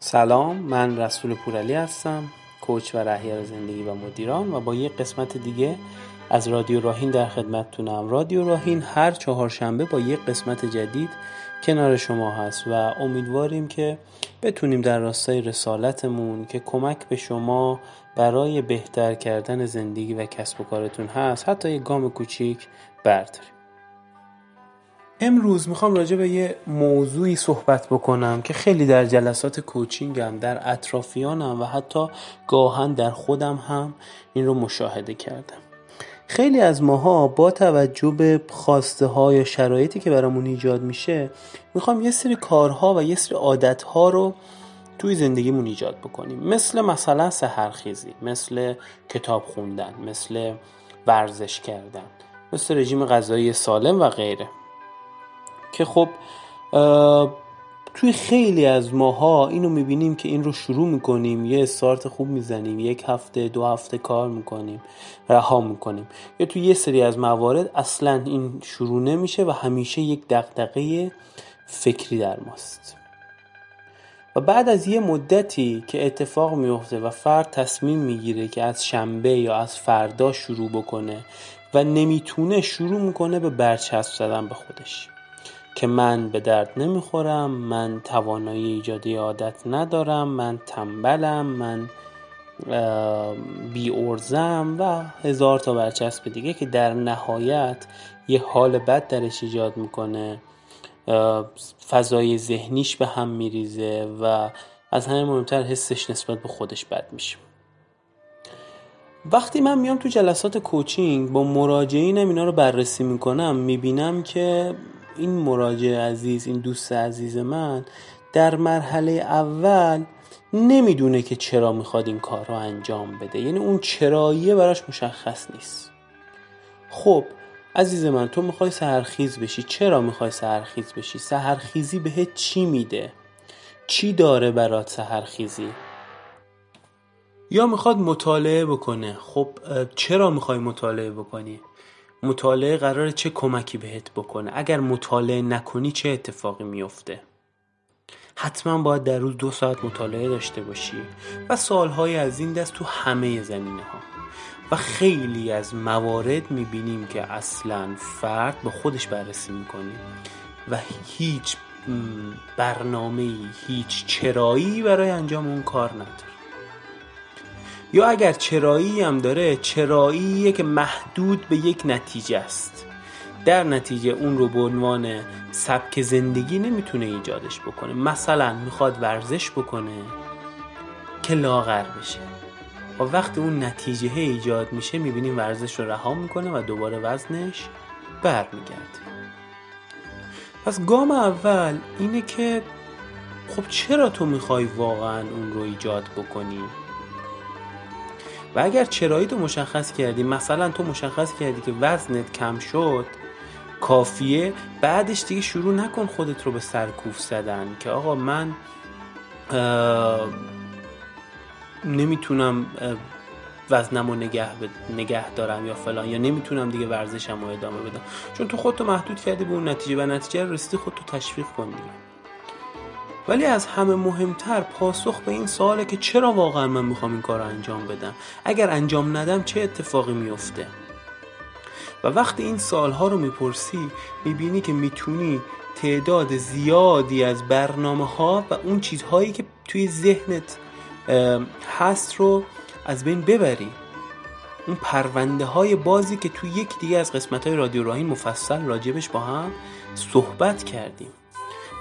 سلام من رسول پورعلی هستم کوچ و رهبر زندگی و مدیران و با یک قسمت دیگه از رادیو راهین در خدمتتونم. رادیو راهین هر چهارشنبه با یک قسمت جدید کنار شما هست و امیدواریم که بتونیم در راستای رسالتمون که کمک به شما برای بهتر کردن زندگی و کسب و کارتون هست حتی یک گام کوچیک برداریم امروز می‌خوام راجع به یه موضوعی صحبت بکنم که خیلی در جلسات کوچینگم در اطرافیانم و حتی گاهن در خودم هم این رو مشاهده کردم. خیلی از ماها با توجه به خواسته ها یا شرایطی که برامون ایجاد میشه می‌خوام یه سری کارها و یه سری عادت ها رو توی زندگیمون ایجاد بکنیم. مثل مثلا سهرخیزی مثل کتاب خوندن مثل ورزش کردن مثل رژیم غذایی سالم و غیره. که خب توی خیلی از ماها اینو می‌بینیم که این رو شروع می‌کنیم یه استارت خوب می‌زنیم یک هفته دو هفته کار می‌کنیم رها می‌کنیم. یا توی یه سری از موارد اصلا این شروع نمیشه و همیشه یک دقدقه فکری در ماست. و بعد از یه مدتی که اتفاق میفته و فرد تصمیم می‌گیره که از شنبه یا از فردا شروع بکنه و نمی‌تونه شروع می‌کنه به برچسب زدن به خودش. که من به درد نمی‌خورم من توانایی ایجادی عادت ندارم من تنبلم من بی ارزم و هزار تا برچسب دیگه که در نهایت یه حال بد درش ایجاد می‌کنه. فضای ذهنیش به هم میریزه و از همه مهمتر حسش نسبت به خودش بد میشه. وقتی من میام تو جلسات کوچینگ با مراجعینم اینا رو بررسی می‌کنم می‌بینم که این مراجع عزیز این دوست عزیز من در مرحله اول نمی‌دونه که چرا می‌خواد این کار رو انجام بده. یعنی اون چراییه براش مشخص نیست. خب عزیز من تو می‌خوای سهرخیز بشی. چرا می‌خوای سهرخیز بشی؟ سهرخیزی بهت چی میده. چی داره برات سهرخیزی یا می‌خواد مطالعه بکنه. خب چرا می‌خوای مطالعه بکنی؟ مطالعه قرار چه کمکی بهت بکنه. اگر مطالعه نکنی چه اتفاقی میفته؟ حتما باید در روز دو ساعت مطالعه داشته باشی و سالهای از این دست تو همه زمینه ها و خیلی از موارد می‌بینیم که اصلا فرد با خودش بررسی می‌کنه و هیچ برنامه هیچ چرایی برای انجام اون کار نداره. یا اگر چرایی هم داره چرایی که محدود به یک نتیجه است. در نتیجه اون رو به عنوان سبک زندگی نمی‌تونه ایجادش بکنه. مثلا می‌خواد ورزش بکنه که لاغر بشه. و وقتی اون نتیجه ایجاد میشه می‌بینیم ورزش رو رها می‌کنه و دوباره وزنش برمیگرده. پس گام اول اینه که خب چرا تو می‌خوای واقعا اون رو ایجاد بکنی؟ و اگر چرایی تو مشخص کردی مثلا تو مشخص کردی که وزنت کم شد کافیه بعدش دیگه شروع نکن خودت رو به سرکوف زدن که آقا من نمی‌تونم وزنم رو نگه, نگه دارم یا فلان یا نمی‌تونم دیگه ورزشم رو ادامه بدم. چون تو خودتو محدود کردی به اون نتیجه و نتیجه رسیدی خودتو تشویق کن دیگه. ولی از همه مهمتر پاسخ به این سواله که چرا واقعا من می‌خوام این کار انجام بدم؟ اگر انجام ندم چه اتفاقی میفته و وقتی این سالها رو می‌پرسی می‌بینی که می‌تونی تعداد زیادی از برنامه ها و اون چیزهایی که توی ذهنت هست رو از بین ببری. اون پرونده های بازی که توی یک دیگه از قسمت های رادیو راهین مفصل راجبش با هم صحبت کردیم.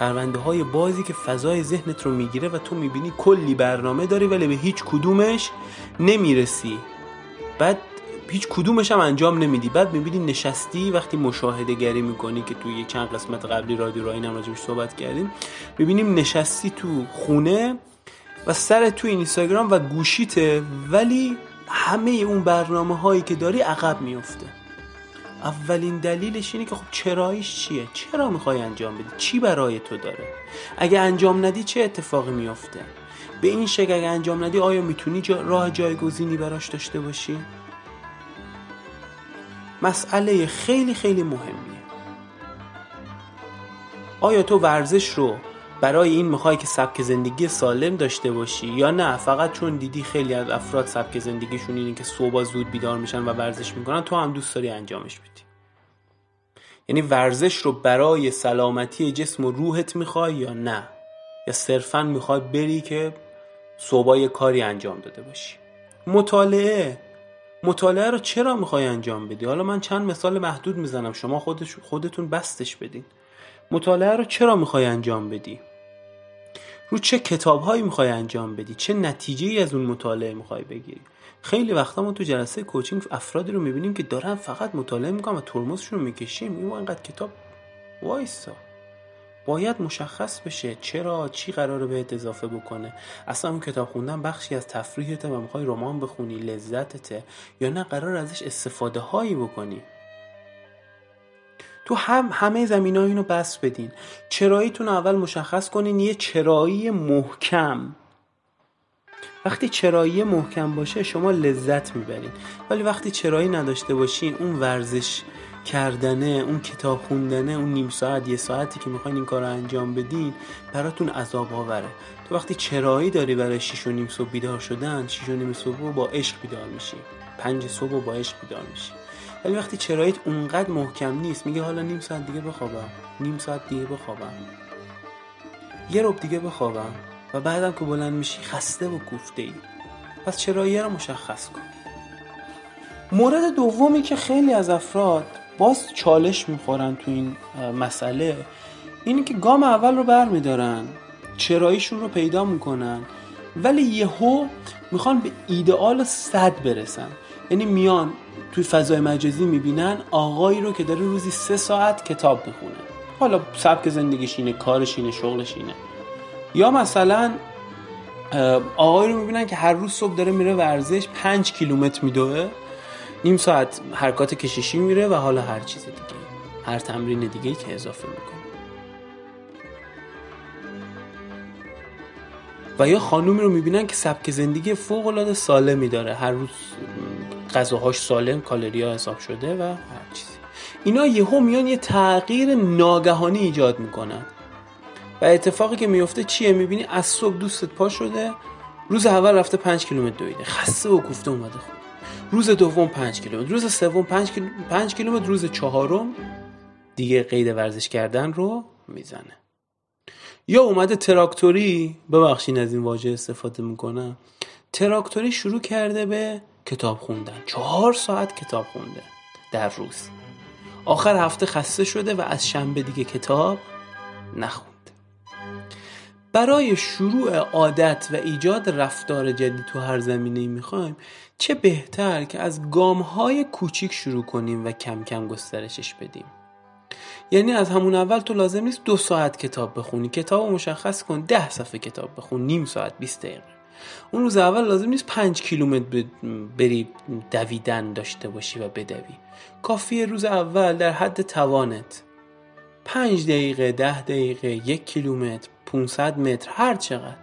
پرونده های بازی که فضای ذهنت رو می‌گیره و تو می‌بینی کلی برنامه داری ولی به هیچ کدومش نمی‌رسی. بعد هیچ کدومش هم انجام نمیدی. بعد می‌بینی نشستی وقتی مشاهده گری می‌کنی که توی چند قسمت قبلی رادیو راین هم راجبش صحبت کردیم ببینیم نشستی تو خونه و سر تو اینستاگرام و گوشیته ولی همه اون برنامه هایی که داری عقب میفته اولین دلیلش اینه که خب چراییش چیه؟ چرا می‌خوای انجام بدی؟ چی برای تو داره؟ اگه انجام ندی چه اتفاقی میافته؟ به این شکل اگه انجام ندی آیا می‌تونی جا راه جایگزینی براش داشته باشی؟ مسئله خیلی خیلی مهمیه. آیا تو ورزش رو برای این می‌خوای که سبک زندگی سالم داشته باشی یا نه؟ فقط چون دیدی خیلی از افراد سبک زندگیشون اینه که صبح زود بیدار میشن و ورزش می‌کنن تو هم دوست داری انجامش بدی. یعنی ورزش رو برای سلامتی جسم و روحت می‌خوای یا نه؟ یا صرفا می‌خوای بری که صبح کاری انجام داده باشی؟ مطالعه. مطالعه رو چرا می‌خوای انجام بدی؟ حالا من چند مثال محدود می‌زنم شما خودش خودتون بستش بدین. مطالعه رو چرا می‌خوای انجام بدی؟ رو چه کتابهایی می‌خوای انجام بدی؟ چه نتیجه ای از اون مطالعه می‌خوای بگیری؟ خیلی وقتا ما تو جلسه کوچینگ افرادی رو می‌بینیم که دارن فقط مطالعه می‌کنن و ترمزشون رو می‌کشیم. این انقدر کتاب وایسا. باید مشخص بشه چرا چی قراره بهت اضافه بکنه. اصلا اون کتاب خوندن بخشی از تفریحته و می‌خوای رمان بخونی لذتته. یا نه قرار ازش استفاده هایی بکنی. تو هم همه زمین اینو بس بدین. چراییتون اول مشخص کنین یه چرایی محکم. وقتی چرایی محکم باشه شما لذت می‌برین. ولی وقتی چرایی نداشته باشین اون ورزش کردنه اون کتاب خوندنه اون نیم ساعت یه ساعتی که می‌خواین این کار رو انجام بدین براتون عذاب آوره. تو وقتی چرایی داری برای شیش و نیم صبح بیدار شدن شیش و نیم صبح با عشق بیدار میشی. پنج صبح با عشق بیدار میشی. ولی وقتی چراییت اونقدر محکم نیست میگه حالا نیم ساعت دیگه بخوابم. نیم ساعت دیگه بخوابم. یه رب دیگه بخوابم و بعدم که بلند میشی خسته و کوفته ای پس چرایی رو مشخص کن. مورد دومی که خیلی از افراد باز چالش می‌خورن تو این مسئله اینه که گام اول رو بر میدارن چراییشون رو پیدا می‌کنن. ولی یهو می‌خوان به ایدئال صد برسن. یعنی میان توی فضای مجازی می‌بینن آقایی رو که داره روزی سه ساعت کتاب می‌خونه. حالا سبک زندگیش اینه کارش اینه شغلش اینه. یا مثلا آقایی رو می‌بینن که هر روز صبح داره میره ورزش پنج کیلومتر میدوه. نیم ساعت حرکات کششی میره و حالا هر چیز دیگه. هر تمرین دیگه که اضافه می‌کنه. و یا خانومی رو می‌بینن که سبک زندگی فوق العاده سالمی داره. هر روز غذاهاش سالم کالری ها حساب شده و هر چیزی. اینا یهو میان یه تغییر ناگهانی ایجاد می‌کنن. و اتفاقی که میفته چیه؟ می‌بینی از صبح دوستت پا شده روز اول رفته پنج کیلومتر دویده. خسته و کوفته اومده خود روز دوم 5 کیلومتر روز سوم 5 5 کیلومتر روز چهارم دیگه قید ورزش کردن رو می‌زنه. یا اومده تراکتوری ببخشین از این واژه استفاده می‌کنم. تراکتوری شروع کرده به کتاب خوندن. چهار ساعت کتاب خونده در روز. آخر هفته خسته شده و از شنبه دیگه کتاب نخونده برای شروع عادت و ایجاد رفتار جدید تو هر زمینه می‌خوایم چه بهتر که از گام های کوچیک شروع کنیم و کم کم گسترشش بدیم. یعنی از همون اول تو لازم نیست دو ساعت کتاب بخونی. کتاب مشخص کن ده صفحه کتاب بخون نیم ساعت 20 دقیقه. اون روز اول لازم نیست پنج کیلومتر بری دویدن داشته باشی و بدوی. کافیه روز اول در حد توانت. پنج دقیقه ده دقیقه یک کیلومتر 500 متر هر چقدر.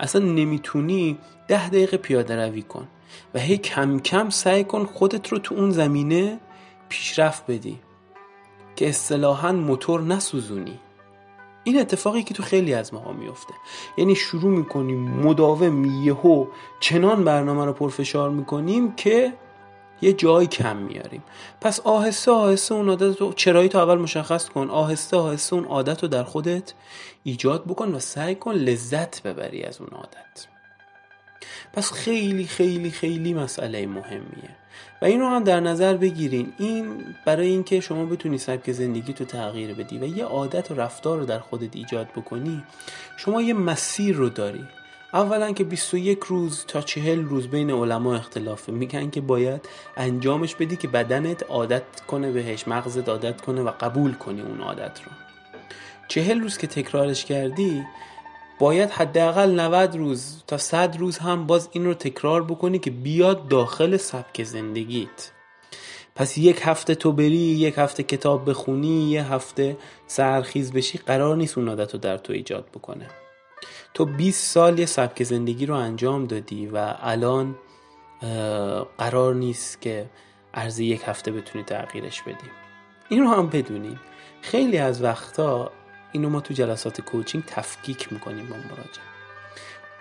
اصلا نمی‌تونی ده دقیقه پیاده روی کن و هی کم کم سعی کن خودت رو تو اون زمینه پیشرفت بدی که اصطلاحا موتور نسوزونی. این اتفاقی که تو خیلی از ماها میفته. یعنی شروع می‌کنیم مداوم یهو چنان برنامه رو پرفشار می‌کنیم که یه جای کم میاریم. پس آهسته آهسته اون عادت رو چرایی تو اول مشخص کن. آهسته آهسته اون عادت رو در خودت ایجاد بکن و سعی کن لذت ببری از اون عادت. پس خیلی خیلی خیلی مسئله مهمیه. و این رو هم در نظر بگیرین. این برای اینکه شما بتونی سبک زندگی تو تغییر بدی و یه عادت و رفتار رو در خودت ایجاد بکنی شما یه مسیر رو داری. اولا که 21 روز تا 40 روز بین علما اختلافه. میگن که باید انجامش بدی که بدنت عادت کنه بهش مغزت عادت کنه و قبول کنی اون عادت رو. 40 روز که تکرارش کردی باید حداقل 90 روز تا 100 روز هم باز این رو تکرار بکنی که بیاد داخل سبک زندگیت. پس یک هفته تو بری یک هفته کتاب بخونی یه هفته سرخیز بشی قرار نیست اون عادت رو در تو ایجاد بکنه. تو 20 سال یه سبک زندگی رو انجام دادی و الان قرار نیست که عرض یک هفته بتونی تغییرش بدی. این رو هم بدونین خیلی از وقتا اینو ما تو جلسات کوچینگ تفکیک می‌کنیم با مراجع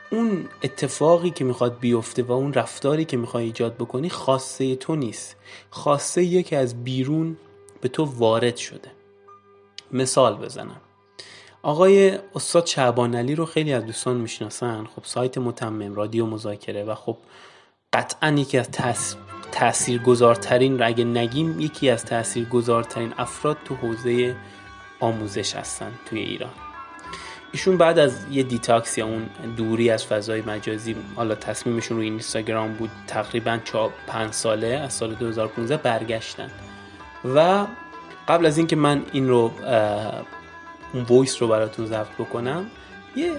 اون اتفاقی که می‌خواد بیفته و اون رفتاری که می‌خوای ایجاد بکنی خاصه تو نیست. خاصه یکی از بیرون به تو وارد شده. مثال بزنم. آقای استاد شعبانعلی رو خیلی از دوستان می‌شناسن. خب سایت متمم رادیو مذاکره و خب قطعا یکی از تأثیر گذارترین اگه نگیم یکی از تأثیر گذارترین افراد تو حوزه آموزش هستن توی ایران. ایشون بعد از یه detox یا اون دوری از فضای مجازی حالا تصمیمشون روی اینستاگرام بود تقریبا 5 ساله از سال 2015 برگشتن. و قبل از اینکه من این رو اون وایس رو براتون ضبط بکنم یه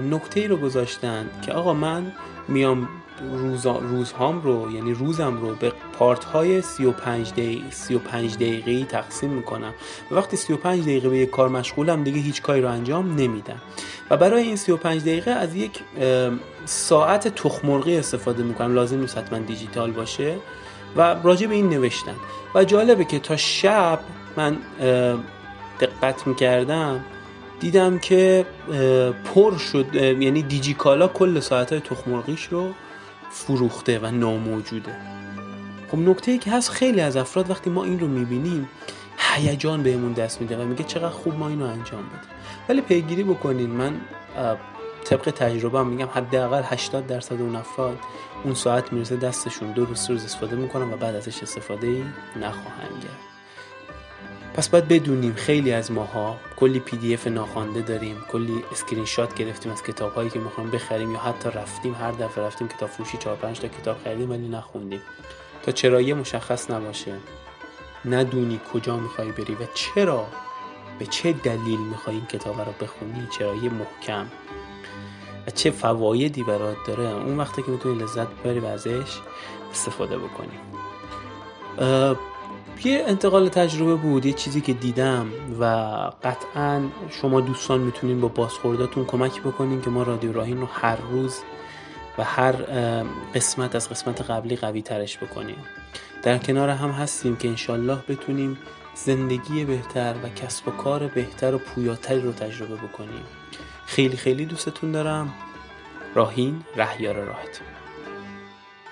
نکته رو گذاشتن که آقا من میام روز روزهام رو یعنی روزم رو به پارت های 35 دقیقه 35 دقیقه‌ای تقسیم می‌کنم. و وقتی 35 دقیقه به یک کار مشغولم دیگه هیچ کاری رو انجام نمیدم. و برای این 35 دقیقه از یک ساعت تخمرغی استفاده می‌کنم. لازم نیست حتما دیجیتال باشه. و راجع به این نوشتن. و جالبه که تا شب من دقت می‌کردم دیدم که پر شد یعنی دیجیکالا کل ساعت های تخمرغیش رو فروخته و ناموجوده. خب نکته ای که هست خیلی از افراد وقتی ما این رو می‌بینیم هیجان بهمون دست میده و میگه چقدر خوب ما اینو انجام بدیم ولی پیگیری بکنین من طبق تجربه هم میگم حداقل 80 درصد اون افراد اون ساعت می‌رسه دستشون دو روز روز استفاده می‌کنن و بعد ازش استفاده ای نخواهند کرد. پس باید بدونیم خیلی از ماها کلی PDF ناخوانده داریم کلی اسکرین شات گرفتیم از کتاب هایی که می‌خوایم بخریم یا حتی رفتیم هر دفعه رفتیم کتاب فروشی 4 5 تا کتاب خریدیم ولی نخوندیم. تا چرایی مشخص نباشه. ندونی کجا می‌خوای بری و چرا؟ به چه دلیل می‌خوای این کتاب رو بخونی؟ چرایی محکم. و چه فوایدی برات داره؟ اون وقتی که می‌تونی لذت ببری و ازش استفاده بکنی. یه انتقال تجربه بود یه چیزی که دیدم و قطعا شما دوستان می‌تونین با بازخورداتون کمک بکنین که ما رادیو راهین رو هر روز و هر قسمت از قسمت قبلی قوی ترش بکنیم. در کنار هم هستیم که انشالله بتونیم زندگی بهتر و کسب و کار بهتر و پویاتری رو تجربه بکنیم. خیلی خیلی دوستتون دارم. راهین رهیار راحت